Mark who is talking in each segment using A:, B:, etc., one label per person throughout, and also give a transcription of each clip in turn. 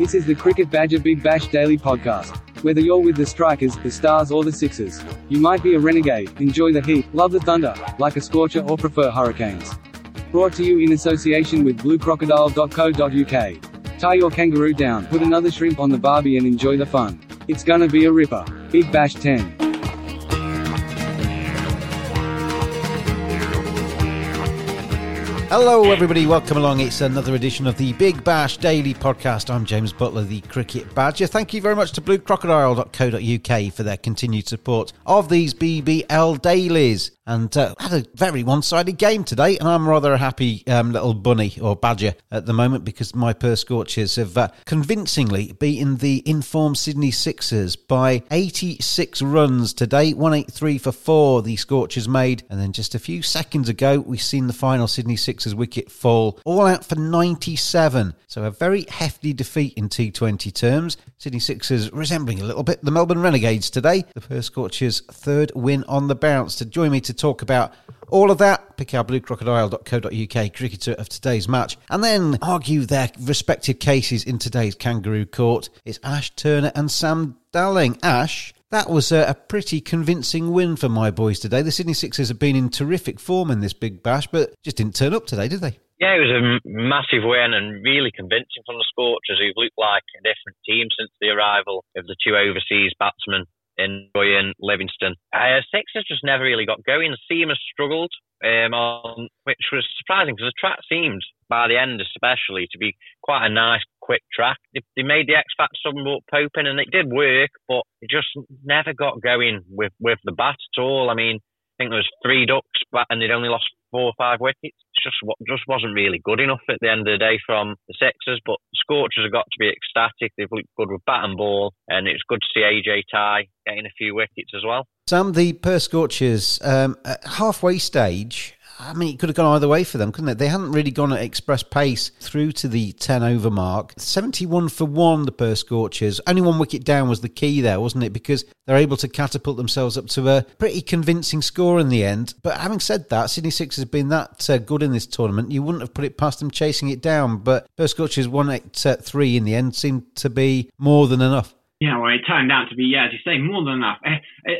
A: This is the Cricket Badger Big Bash Daily Podcast. Whether you're with the Strikers, the Stars, or the Sixers, you might be a renegade, enjoy the heat, love the thunder, like a scorcher, or prefer hurricanes. Brought to you in association with bluecrocodile.co.uk. Tie your kangaroo down, put another shrimp on the barbie, and enjoy the fun. It's gonna be a ripper. Big Bash 10.
B: Hello, everybody. Welcome along. It's another edition of the Big Bash Daily Podcast. I'm James Butler, the Cricket Badger. Thank you very much to bluecrocodile.co.uk for their continued support of these BBL dailies. And uh, had a very one sided game today, and I'm rather a happy um, little bunny or badger at the moment because my Perth Scorchers have uh, convincingly beaten the informed Sydney Sixers by 86 runs today. 183 for four, the Scorchers made. And then just a few seconds ago, we've seen the final Sydney Sixers wicket fall, all out for 97. So a very hefty defeat in T20 terms. Sydney Sixers resembling a little bit the Melbourne Renegades today. The Perth Scorchers' third win on the bounce. To join me to talk about all of that, pick our bluecrocodile.co.uk cricketer of today's match, and then argue their respective cases in today's kangaroo court. It's Ash Turner and Sam Dalling. Ash, that was a, pretty convincing win for my boys today. The Sydney Sixers have been in terrific form in this big bash, but just didn't turn up today, did they?
C: Yeah, it was a massive win and really convincing from the Scorchers, who've looked like a different team since the arrival of the two overseas batsmen in Roy and Livingstone. Uh, Sixers just never really got going. The seam has struggled, um, on, which was surprising because the track seemed, by the end especially, to be quite a nice, quick track. They, they made the X Factor somewhat popen and it did work, but it just never got going with, with the bat at all. I mean, I think there was three ducks, and they'd only lost four or five wickets. Just just wasn't really good enough at the end of the day from the Sixers. But the Scorchers have got to be ecstatic. They've looked good with bat and ball, and it's good to see AJ Tye getting a few wickets as well.
B: Sam, the Perth Scorchers, um, halfway stage, I mean, it could have gone either way for them, couldn't it? They hadn't really gone at express pace through to the 10 over mark. 71 for one, the Perth Scorchers. Only one wicket down was the key there, wasn't it? Because they're able to catapult themselves up to a pretty convincing score in the end. But having said that, Sydney Six has been that uh, good in this tournament. You wouldn't have put it past them chasing it down. But Perth Scorchers won at uh, three in the end, seemed to be more than enough.
D: Yeah, well, it turned out to be, yeah, as you say, more than enough. Uh,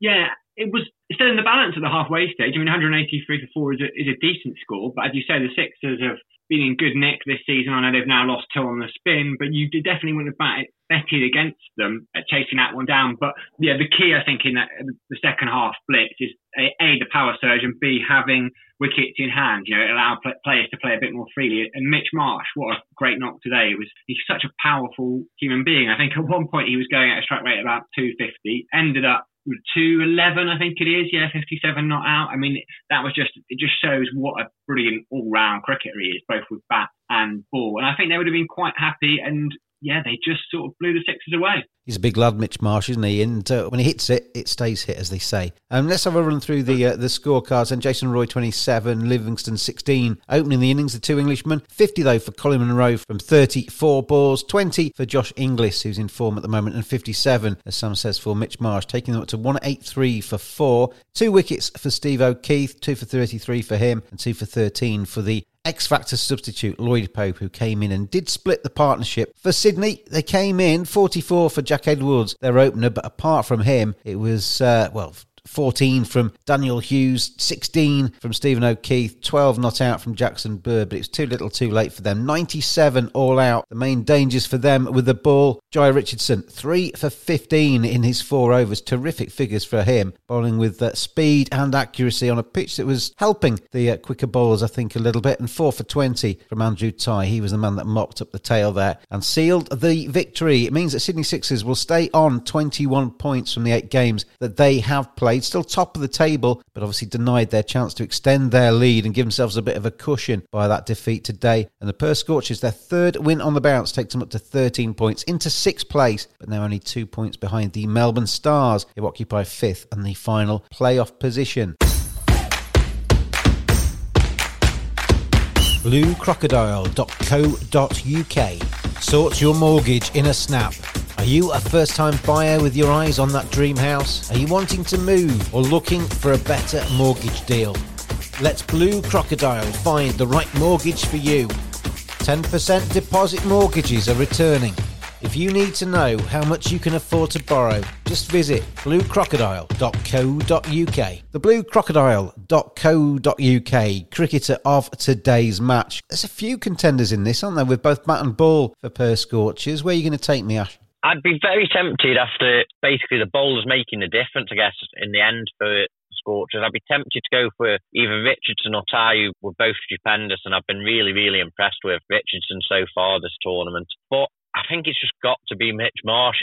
D: yeah, it was still in the balance at the halfway stage. I mean, 183 for 4 is a, is a decent score, but as you say, the Sixers have been in good nick this season. I know they've now lost two on the spin, but you definitely wouldn't have betted against them at chasing that one down. But yeah, the key, I think, in that, the second half blitz is a, a, the power surge and b having wickets in hand. You know, it allowed players to play a bit more freely. And Mitch Marsh, what a great knock today! It was he's such a powerful human being. I think at one point he was going at a strike rate about 250, ended up 211, I think it is. Yeah, 57 not out. I mean, that was just, it just shows what a brilliant all round cricketer he is, both with bat and ball. And I think they would have been quite happy. And yeah, they just sort of blew the Sixers away.
B: He's a big lad, Mitch Marsh, isn't he? And uh, when he hits it, it stays hit, as they say. Um, let's have a run through the uh, the scorecards. And Jason Roy, 27, Livingstone, 16. Opening the innings, the two Englishmen. 50, though, for Colin Munro from 34 balls. 20 for Josh Inglis, who's in form at the moment. And 57, as Sam says, for Mitch Marsh, taking them up to 183 for four. Two wickets for Steve O'Keefe, two for 33 for him, and two for 13 for the X Factor substitute Lloyd Pope, who came in and did split the partnership. For Sydney, they came in 44 for Jack Edwards, their opener, but apart from him, it was, uh, well, 14 from Daniel Hughes, 16 from Stephen O'Keefe, 12 not out from Jackson Bird, but it was too little too late for them. 97 all out. The main dangers for them with the ball. Jhye Richardson, 3 for 15 in his four overs. Terrific figures for him, bowling with uh, speed and accuracy on a pitch that was helping the uh, quicker bowlers, I think, a little bit. And 4 for 20 from Andrew Tye. He was the man that mopped up the tail there and sealed the victory. It means that Sydney Sixers will stay on 21 points from the eight games that they have played still top of the table, but obviously denied their chance to extend their lead and give themselves a bit of a cushion by that defeat today. And the Perth Scorchers, their third win on the bounce, takes them up to 13 points into sixth place, but now only two points behind the Melbourne Stars, who occupy fifth and the final playoff position. bluecrocodile.co.uk. Sort your mortgage in a snap. Are you a first time buyer with your eyes on that dream house? Are you wanting to move or looking for a better mortgage deal? Let Blue Crocodile find the right mortgage for you. 10% deposit mortgages are returning. If you need to know how much you can afford to borrow, just visit bluecrocodile.co.uk. The bluecrocodile.co.uk cricketer of today's match. There's a few contenders in this, aren't there, with both bat and ball for Perth Scorchers. Where are you going to take me, Ash?
C: I'd be very tempted after basically the bowlers making the difference, I guess, in the end for Scorchers. I'd be tempted to go for either Richardson or Tye, who were both stupendous, and I've been really, really impressed with Richardson so far this tournament. But I think it's just got to be Mitch Marsh.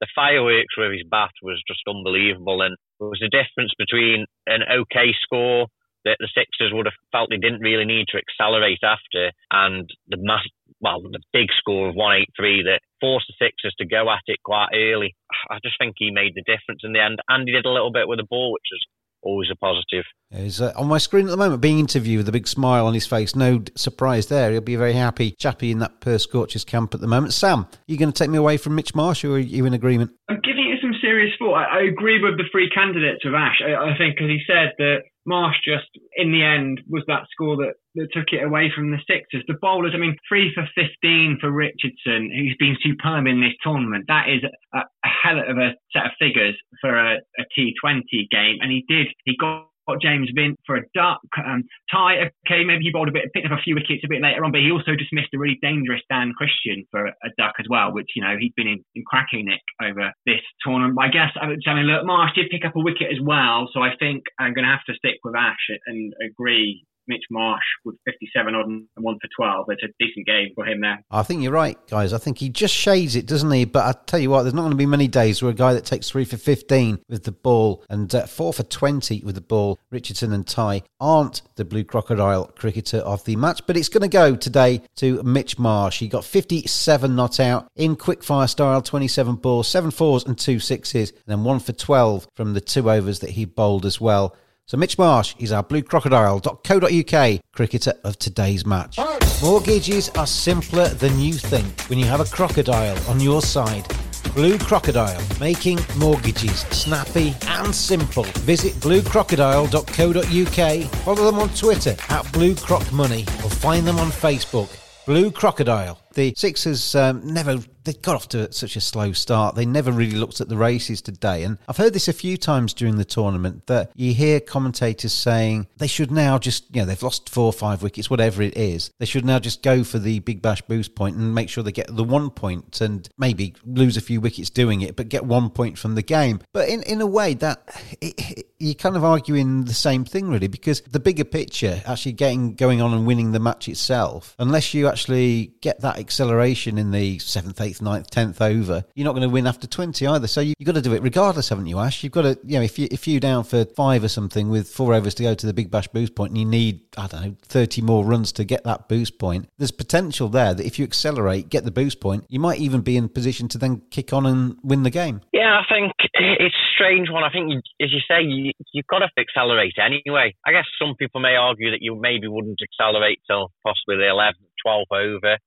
C: The fireworks with his bat was just unbelievable, and there was a difference between an okay score that the Sixers would have felt they didn't really need to accelerate after, and the mass, well, the big score of 183 that forced the Sixers to go at it quite early. I just think he made the difference in the end, and he did a little bit with the ball, which was always a positive.
B: He's uh, on my screen at the moment, being interviewed with a big smile on his face. No surprise there. He'll be a very happy chappy in that Perth Scorchers camp at the moment. Sam, you going to take me away from Mitch Marsh, or are you in agreement?
D: I'm giving it some serious thought. I, I agree with the three candidates of Ash. I, I think, as he said, that Marsh just, in the end, was that score that, that took it away from the Sixers. The bowlers, I mean, three for 15 for Richardson, who's been superb in this tournament. That is a, a hell of a set of figures for a a T20 game. And he did, he got got James Vince for a duck. Um, Tye, okay, maybe he bowled a bit, picked up a few wickets a bit later on, but he also dismissed a really dangerous Dan Christian for a duck as well, which, you know, he'd been in, in cracking nick over this tournament. I guess, I mean, look, Marsh did pick up a wicket as well, so I think I'm going to have to stick with Ash and agree Mitch Marsh with 57 odd and one for 12. It's a decent game for him there.
B: I think you're right, guys. I think he just shades it, doesn't he? But I tell you what, there's not going to be many days where a guy that takes three for 15 with the ball and uh, four for 20 with the ball, Richardson and Tye, aren't the Blue Crocodile cricketer of the match. But it's going to go today to Mitch Marsh. He got 57 not out in quickfire style, 27 balls, seven fours and two sixes, and then one for 12 from the two overs that he bowled as well. So Mitch Marsh is our bluecrocodile.co.uk cricketer of today's match. Mortgages are simpler than you think when you have a crocodile on your side. Blue Crocodile, making mortgages snappy and simple. Visit bluecrocodile.co.uk, follow them on Twitter at bluecrocmoney or find them on Facebook. Blue Crocodile. The Sixers um, never they got off to such a slow start. They never really looked at the races today. And I've heard this a few times during the tournament that you hear commentators saying they should now just, you know, they've lost four or five wickets, whatever it is. They should now just go for the Big Bash boost point and make sure they get the one point and maybe lose a few wickets doing it, but get one point from the game. But in, in a way, that it, it, you're kind of arguing the same thing, really, because the bigger picture, actually getting going on and winning the match itself, unless you actually get that acceleration in the seventh, eighth, ninth, tenth over, you're not going to win after 20 either. So you, you've got to do it regardless, haven't you, Ash? You've got to, you know, if, you, if you're down for five or something with four overs to go to the Big Bash boost point and you need, I don't know, 30 more runs to get that boost point, there's potential there that if you accelerate, get the boost point, you might even be in position to then kick on and win the game.
C: Yeah, I think it's a strange one. I think, as you say, you, you've got to accelerate anyway. I guess some people may argue that you maybe wouldn't accelerate till possibly the 11th, 12th over.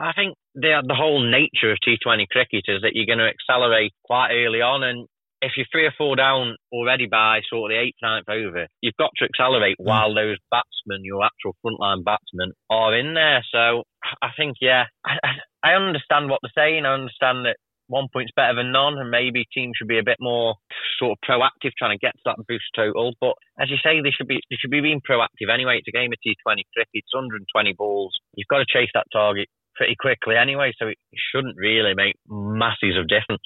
C: I think the, the whole nature of T20 cricket is that you're going to accelerate quite early on. And if you're three or four down already by sort of the eighth, ninth over, you've got to accelerate mm. while those batsmen, your actual frontline batsmen, are in there. So I think, yeah, I, I understand what they're saying. I understand that one point's better than none, and maybe teams should be a bit more sort of proactive trying to get to that boost total. But as you say, they should be they should be being proactive anyway. It's a game of T20 cricket. It's 120 balls. You've got to chase that target pretty quickly anyway, so it shouldn't really make masses of difference.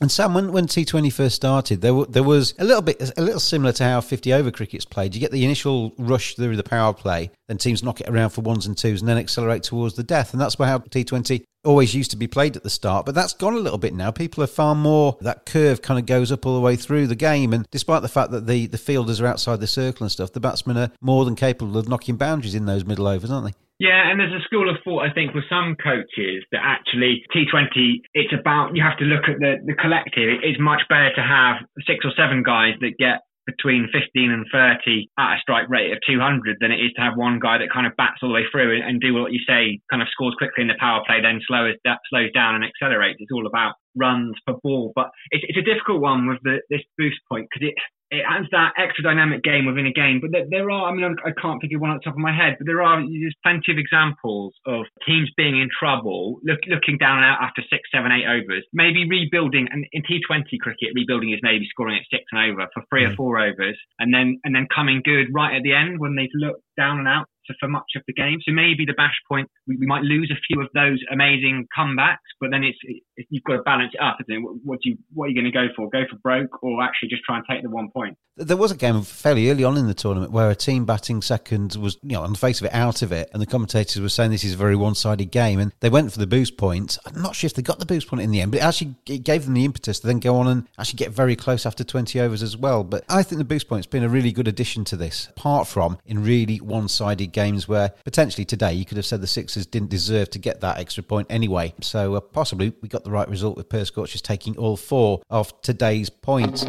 B: And Sam, when, when T20 first started, there, w- there was a little bit, a little similar to how 50 over cricket's played. You get the initial rush through the power play, then teams knock it around for ones and twos, and then accelerate towards the death. And that's how T20 always used to be played at the start. But that's gone a little bit now. People are far more, that curve kind of goes up all the way through the game. And despite the fact that the, the fielders are outside the circle and stuff, the batsmen are more than capable of knocking boundaries in those middle overs, aren't they?
D: Yeah, and there's a school of thought, I think, with some coaches that actually T20, it's about, you have to look at the, the collective. It's much better to have six or seven guys that get between 15 and 30 at a strike rate of 200 than it is to have one guy that kind of bats all the way through and, and do what you say, kind of scores quickly in the power play, then slows, slows down and accelerates. It's all about runs per ball. But it's, it's a difficult one with the, this boost point because it, it adds that extra dynamic game within a game. But there, there are, I mean, I can't think of one at the top of my head, but there are there's plenty of examples of teams being in trouble, look, looking down and out after six, seven, eight overs, maybe rebuilding. And in T20 cricket, rebuilding is maybe scoring at six and over for three mm. or four overs, and then and then coming good right at the end when they've looked down and out for much of the game. So maybe the bash point, we, we might lose a few of those amazing comebacks, but then it's it, you've got to balance it up, isn't it? What, what, do you what are you going to go for? Go for broke, or actually just try and take the one point?
B: There was a game fairly early on in the tournament where a team batting second was, you know, on the face of it, out of it, and the commentators were saying this is a very one-sided game, and they went for the boost point. I'm not sure if they got the boost point in the end, but it actually it gave them the impetus to then go on and actually get very close after 20 overs as well. But I think the boost point's been a really good addition to this, apart from in really one-sided games where potentially today you could have said the Sixers didn't deserve to get that extra point anyway. So uh, possibly we got the right result with Perth Scorchers taking all four of today's points.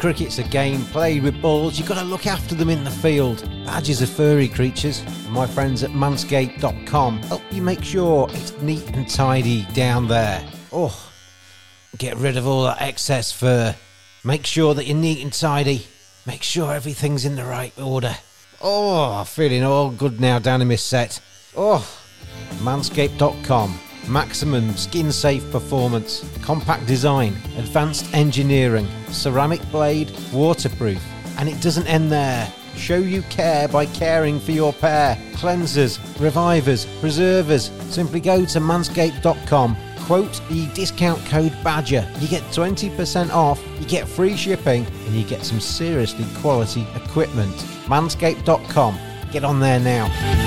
B: Cricket's a game played with balls. You've got to look after them in the field. Badgers are furry creatures. And my friends at manscaped.com help you make sure it's neat and tidy down there. Oh, get rid of all that excess fur. Make sure that you're neat and tidy. Make sure everything's in the right order. Oh, feeling all good now down in my set. Oh, manscaped.com. Maximum skin safe performance, compact design, advanced engineering, ceramic blade, waterproof. And it doesn't end there. Show you care by caring for your pair. Cleansers, revivers, preservers. Simply go to manscaped.com quote the discount code BADGER. You get 20% off, you get free shipping, and you get some seriously quality equipment. Manscaped.com. Get on there now.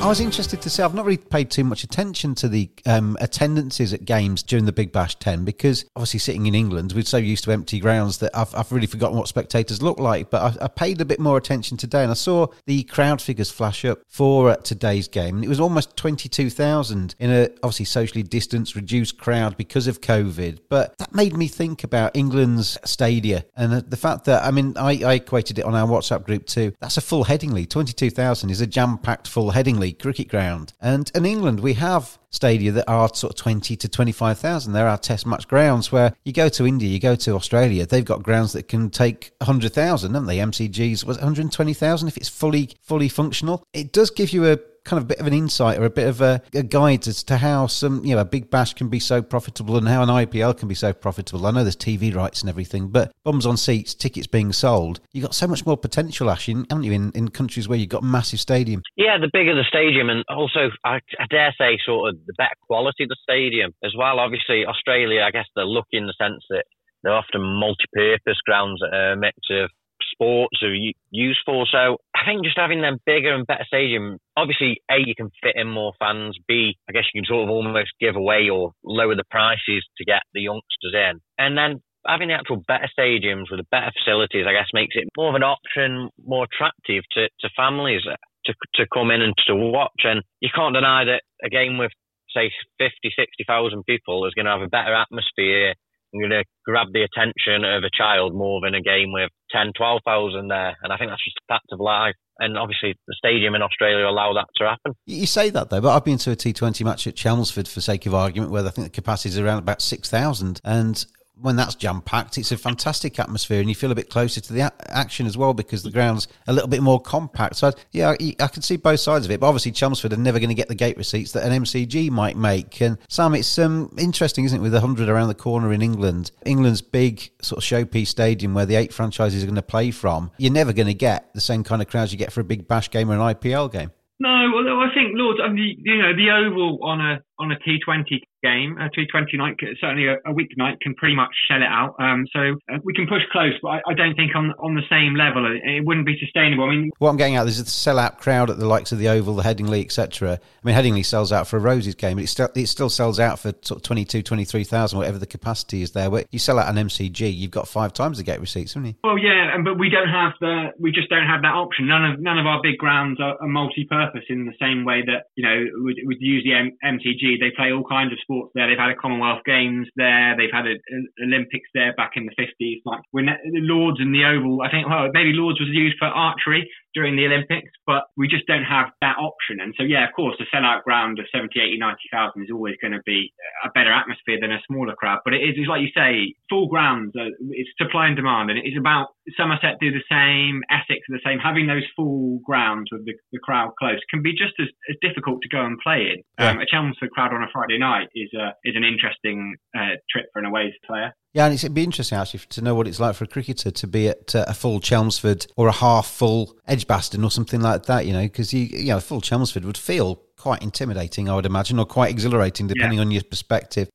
B: I was interested to say I've not really paid too much attention to the um, attendances at games during the Big Bash 10 because obviously sitting in England, we're so used to empty grounds that I've, I've really forgotten what spectators look like. But I, I, paid a bit more attention today and I saw the crowd figures flash up for uh, today's game. And it was almost 22,000 in a obviously socially distanced, reduced crowd because of COVID. But that made me think about England's stadia and the fact that, I mean, I, I equated it on our WhatsApp group too. That's a full Headingley. 22,000 is a jam packed full Headingley cricket ground. And in England, we have stadia that are sort of 20 to 25,000. There are test match grounds where you go to India, you go to Australia, they've got grounds that can take 100,000, haven't they? MCGs was 120,000 if it's fully fully functional. It does give you a kind of a bit of an insight or a bit of a, a, guide as to how some, you know, a big bash can be so profitable and how an IPL can be so profitable. I know there's TV rights and everything, but bums on seats, tickets being sold, you've got so much more potential, Ash, in, haven't you, in, in countries where you've got massive stadium?
C: Yeah, the bigger the stadium, and also, I, I dare say, sort of the better quality of the stadium as well. Obviously, Australia, I guess they're lucky in the sense that they're often multi-purpose grounds that are a mix of sports are used for. So I think just having them bigger and better stadium, obviously, A, you can fit in more fans. B, I guess you can sort of almost give away or lower the prices to get the youngsters in. And then having the actual better stadiums with the better facilities, I guess, makes it more of an option, more attractive to, to families uh, to, to come in and to watch. And you can't deny that a game with, say, 50, 60,000 people is going to have a better atmosphere I'm going to grab the attention of a child more than a game with 10, 12,000 there. And I think that's just a fact of life. And obviously, the stadium in Australia allow that to happen.
B: You say that though, but I've been to a T20 match at Chelmsford for sake of argument, where I think the capacity is around about 6,000. And when that's jam packed, it's a fantastic atmosphere, and you feel a bit closer to the a- action as well because the ground's a little bit more compact. So, yeah, I, I can see both sides of it. But obviously, Chelmsford are never going to get the gate receipts that an MCG might make. And Sam, it's um, interesting, isn't it, with the hundred around the corner in England, England's big sort of showpiece stadium where the eight franchises are going to play from. You're never going to get the same kind of crowds you get for a big bash game or an IPL game.
D: No, although I think Lord, I mean, you know, the Oval on a on a T20 game, a T20 night, certainly a, a weeknight can pretty much shell it out. Um, so uh, we can push close, but I, I, don't think on on the same level. It, it, wouldn't be sustainable. I mean,
B: what I'm getting at is the sell-out crowd at the likes of the Oval, the Headingley, etc. I mean, Headingley sells out for a Roses game, but it still it still sells out for sort of 22, 23,000, whatever the capacity is there. But you sell out an MCG, you've got five times the gate receipts, haven't you?
D: Well, yeah, but we don't have the we just don't have that option. None of none of our big grounds are, are multi-purpose in the same way that you know would would use the M- MCG. They play all kinds of sports there. They've had a Commonwealth Games there. They've had an Olympics there back in the 50s. Like when the Lords and the Oval, I think, well, maybe Lords was used for archery during the Olympics, but we just don't have that option. And so, yeah, of course, a sellout ground of 70, 80, 90,000 is always going to be a better atmosphere than a smaller crowd. But it is, like you say, full grounds, uh, it's supply and demand. And it's about Somerset do the same, Essex are the same. Having those full grounds with the, the crowd close can be just as, as difficult to go and play in. Yeah. Um, a Chelmsford crowd on a Friday night is a, is an interesting uh, trip for an away player.
B: Yeah, and it'd be interesting actually to know what it's like for a cricketer to be at uh, a full Chelmsford or a half full Edgbaston or something like that. You know, because you you know full Chelmsford would feel quite intimidating, I would imagine, or quite exhilarating depending yeah. on your perspective.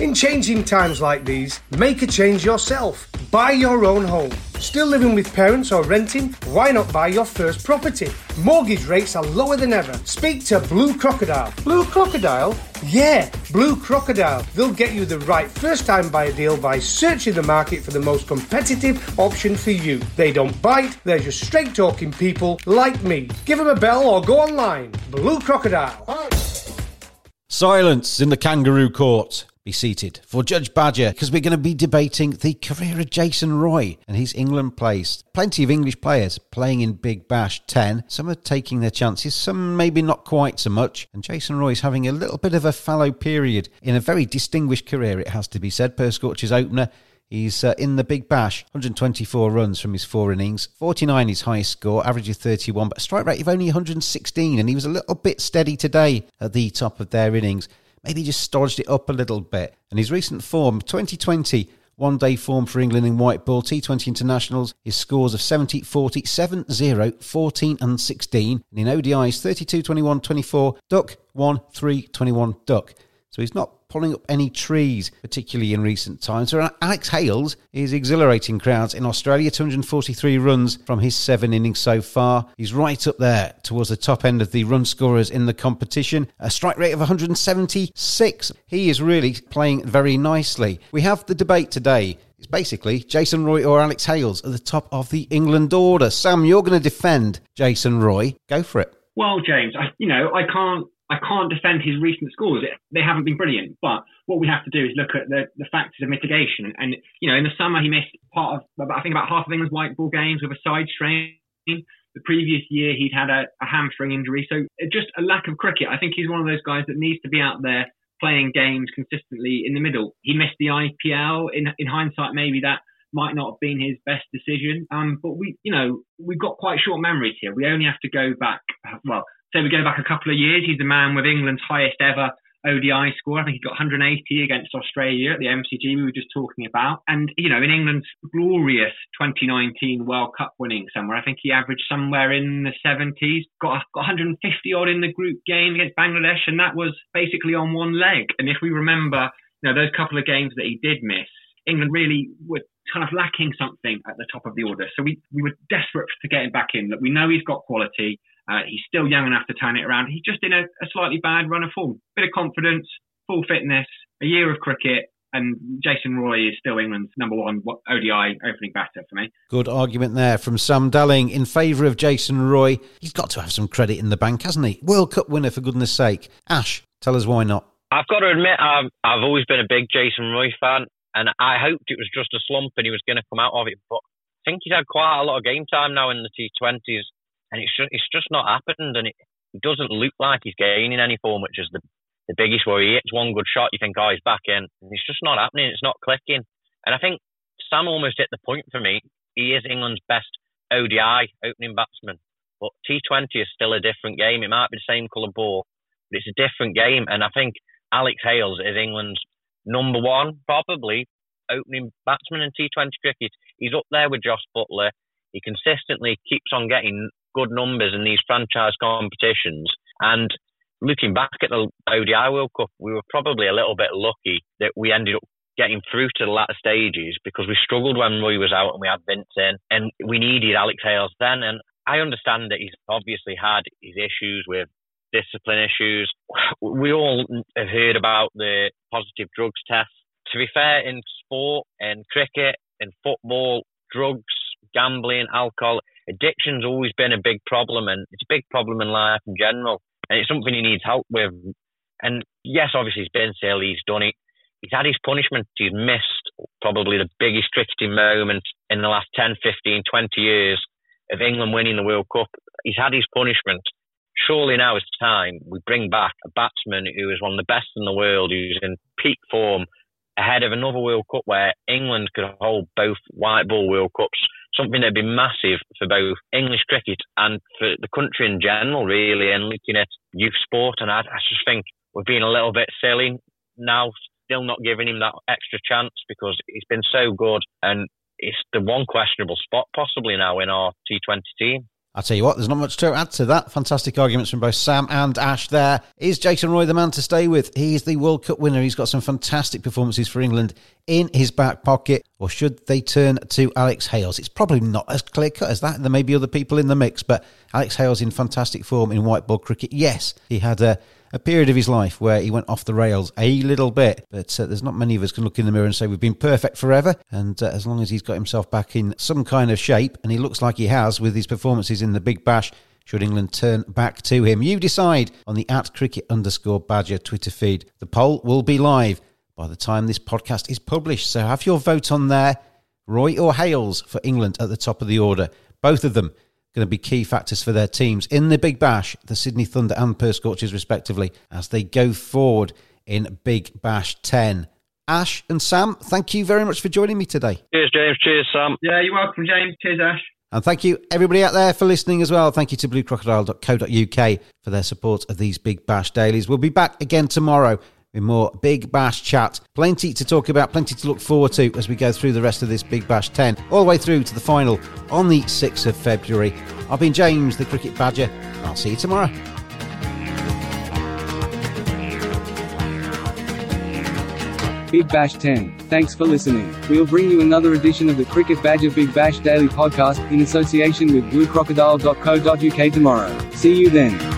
E: In changing times like these, make a change yourself. Buy your own home. Still living with parents or renting? Why not buy your first property? Mortgage rates are lower than ever. Speak to Blue Crocodile. Blue Crocodile? Yeah, Blue Crocodile. They'll get you the right first time buyer deal by searching the market for the most competitive option for you. They don't bite, they're just straight talking people like me. Give them a bell or go online. Blue Crocodile.
B: Silence in the kangaroo court be seated for Judge Badger because we're going to be debating the career of Jason Roy and his England place. Plenty of English players playing in Big Bash 10. Some are taking their chances, some maybe not quite so much. And Jason Roy is having a little bit of a fallow period in a very distinguished career, it has to be said, per Scorcher's opener. He's uh, in the Big Bash, 124 runs from his four innings, 49 his highest score, average of 31, but strike rate of only 116, and he was a little bit steady today at the top of their innings maybe just stodged it up a little bit. And his recent form, 2020, one day form for England in white ball, T20 internationals, his scores of 70, 40, 7, 0, 14 and 16. And in ODIs, 32, 21, 24, duck, 1, 3, 21, duck. So he's not pulling up any trees, particularly in recent times. So uh, Alex Hales is exhilarating crowds in Australia, 243 runs from his seven innings so far. He's right up there towards the top end of the run scorers in the competition. A strike rate of 176. He is really playing very nicely. We have the debate today. It's basically Jason Roy or Alex Hales at the top of the England order. Sam, you're going to defend Jason Roy. Go for it.
D: Well, James, I, you know, I can't I can't defend his recent scores. They haven't been brilliant. But what we have to do is look at the, the factors of mitigation. And, you know, in the summer, he missed part of, I think, about half of England's white ball games with a side strain. The previous year, he'd had a, a hamstring injury. So just a lack of cricket. I think he's one of those guys that needs to be out there playing games consistently in the middle. He missed the IPL. In, in hindsight, maybe that might not have been his best decision. Um, but we, you know, we've got quite short memories here. We only have to go back, well, so we go back a couple of years. He's the man with England's highest ever ODI score. I think he got 180 against Australia at the MCG we were just talking about. And, you know, in England's glorious 2019 World Cup winning somewhere, I think he averaged somewhere in the 70s, got, got 150 odd in the group game against Bangladesh, and that was basically on one leg. And if we remember, you know, those couple of games that he did miss, England really were kind of lacking something at the top of the order. So we, we were desperate to get him back in. That we know he's got quality. Uh, he's still young enough to turn it around. He's just in a, a slightly bad run of form. Bit of confidence, full fitness, a year of cricket, and Jason Roy is still England's number one ODI opening batter for me.
B: Good argument there from Sam Dalling in favour of Jason Roy. He's got to have some credit in the bank, hasn't he? World Cup winner, for goodness sake. Ash, tell us why not.
C: I've got to admit, I've, I've always been a big Jason Roy fan, and I hoped it was just a slump and he was going to come out of it. But I think he's had quite a lot of game time now in the T20s, and it's just, it's just not happened. And it, doesn't look like he's gaining any form, which is the the biggest worry. He hits one good shot, you think, oh, he's back in. And it's just not happening. It's not clicking. And I think Sam almost hit the point for me. He is England's best ODI opening batsman. But T20 is still a different game. It might be the same colour ball, but it's a different game. And I think Alex Hales is England's number one, probably, opening batsman in T20 cricket. He's up there with Jos Buttler. He consistently keeps on getting good numbers in these franchise competitions. And looking back at the ODI World Cup, we were probably a little bit lucky that we ended up getting through to the latter stages because we struggled when Roy was out and we had Vince in, and we needed Alex Hales then. And I understand that he's obviously had his issues with discipline issues. We all have heard about the positive drugs test. To be fair, in sport, in cricket, in football, drugs, gambling, alcohol, addiction's always been a big problem, and it's a big problem in life in general and it's something he needs help with. And yes, obviously he's been ill, he's done it. He's had his punishment. He's missed probably the biggest cricketing moment in the last 10, 15, 20 years of England winning the World Cup. He's had his punishment. Surely now it's time we bring back a batsman who is one of the best in the world, who's in peak form, ahead of another World Cup where England could hold both white ball World Cups something that'd be massive for both English cricket and for the country in general, really, and looking at youth sport. And I, I just think we're being a little bit silly now, still not giving him that extra chance because he's been so good. And it's the one questionable spot possibly now in our T20 team.
B: I'll tell you what, there's not much to add to that. Fantastic arguments from both Sam and Ash there. Is Jason Roy the man to stay with? He's the World Cup winner. He's got some fantastic performances for England in his back pocket. Or should they turn to Alex Hales? It's probably not as clear cut as that. There may be other people in the mix, but Alex Hales in fantastic form in white ball cricket. Yes, he had a a period of his life where he went off the rails a little bit. But uh, there's not many of us can look in the mirror and say we've been perfect forever. And uh, as long as he's got himself back in some kind of shape, and he looks like he has with his performances in the Big Bash, should England turn back to him? You decide on the at cricket underscore badger Twitter feed. The poll will be live by the time this podcast is published. So have your vote on there. Roy or Hales for England at the top of the order. Both of them going to be key factors for their teams in the Big Bash, the Sydney Thunder and Perth Scorchers, respectively, as they go forward in Big Bash 10. Ash and Sam, thank you very much for joining me today.
C: Cheers, James. Cheers, Sam.
D: Yeah, you're welcome, James. Cheers, Ash.
B: And thank you, everybody out there, for listening as well. Thank you to bluecrocodile.co.uk for their support of these Big Bash dailies. We'll be back again tomorrow with more Big Bash chat. Plenty to talk about, plenty to look forward to as we go through the rest of this Big Bash 10, all the way through to the final on the 6th of February. I've been James, the Cricket Badger. I'll see you tomorrow.
A: Big Bash 10. Thanks for listening. We'll bring you another edition of the Cricket Badger Big Bash Daily Podcast in association with bluecrocodile.co.uk tomorrow. See you then.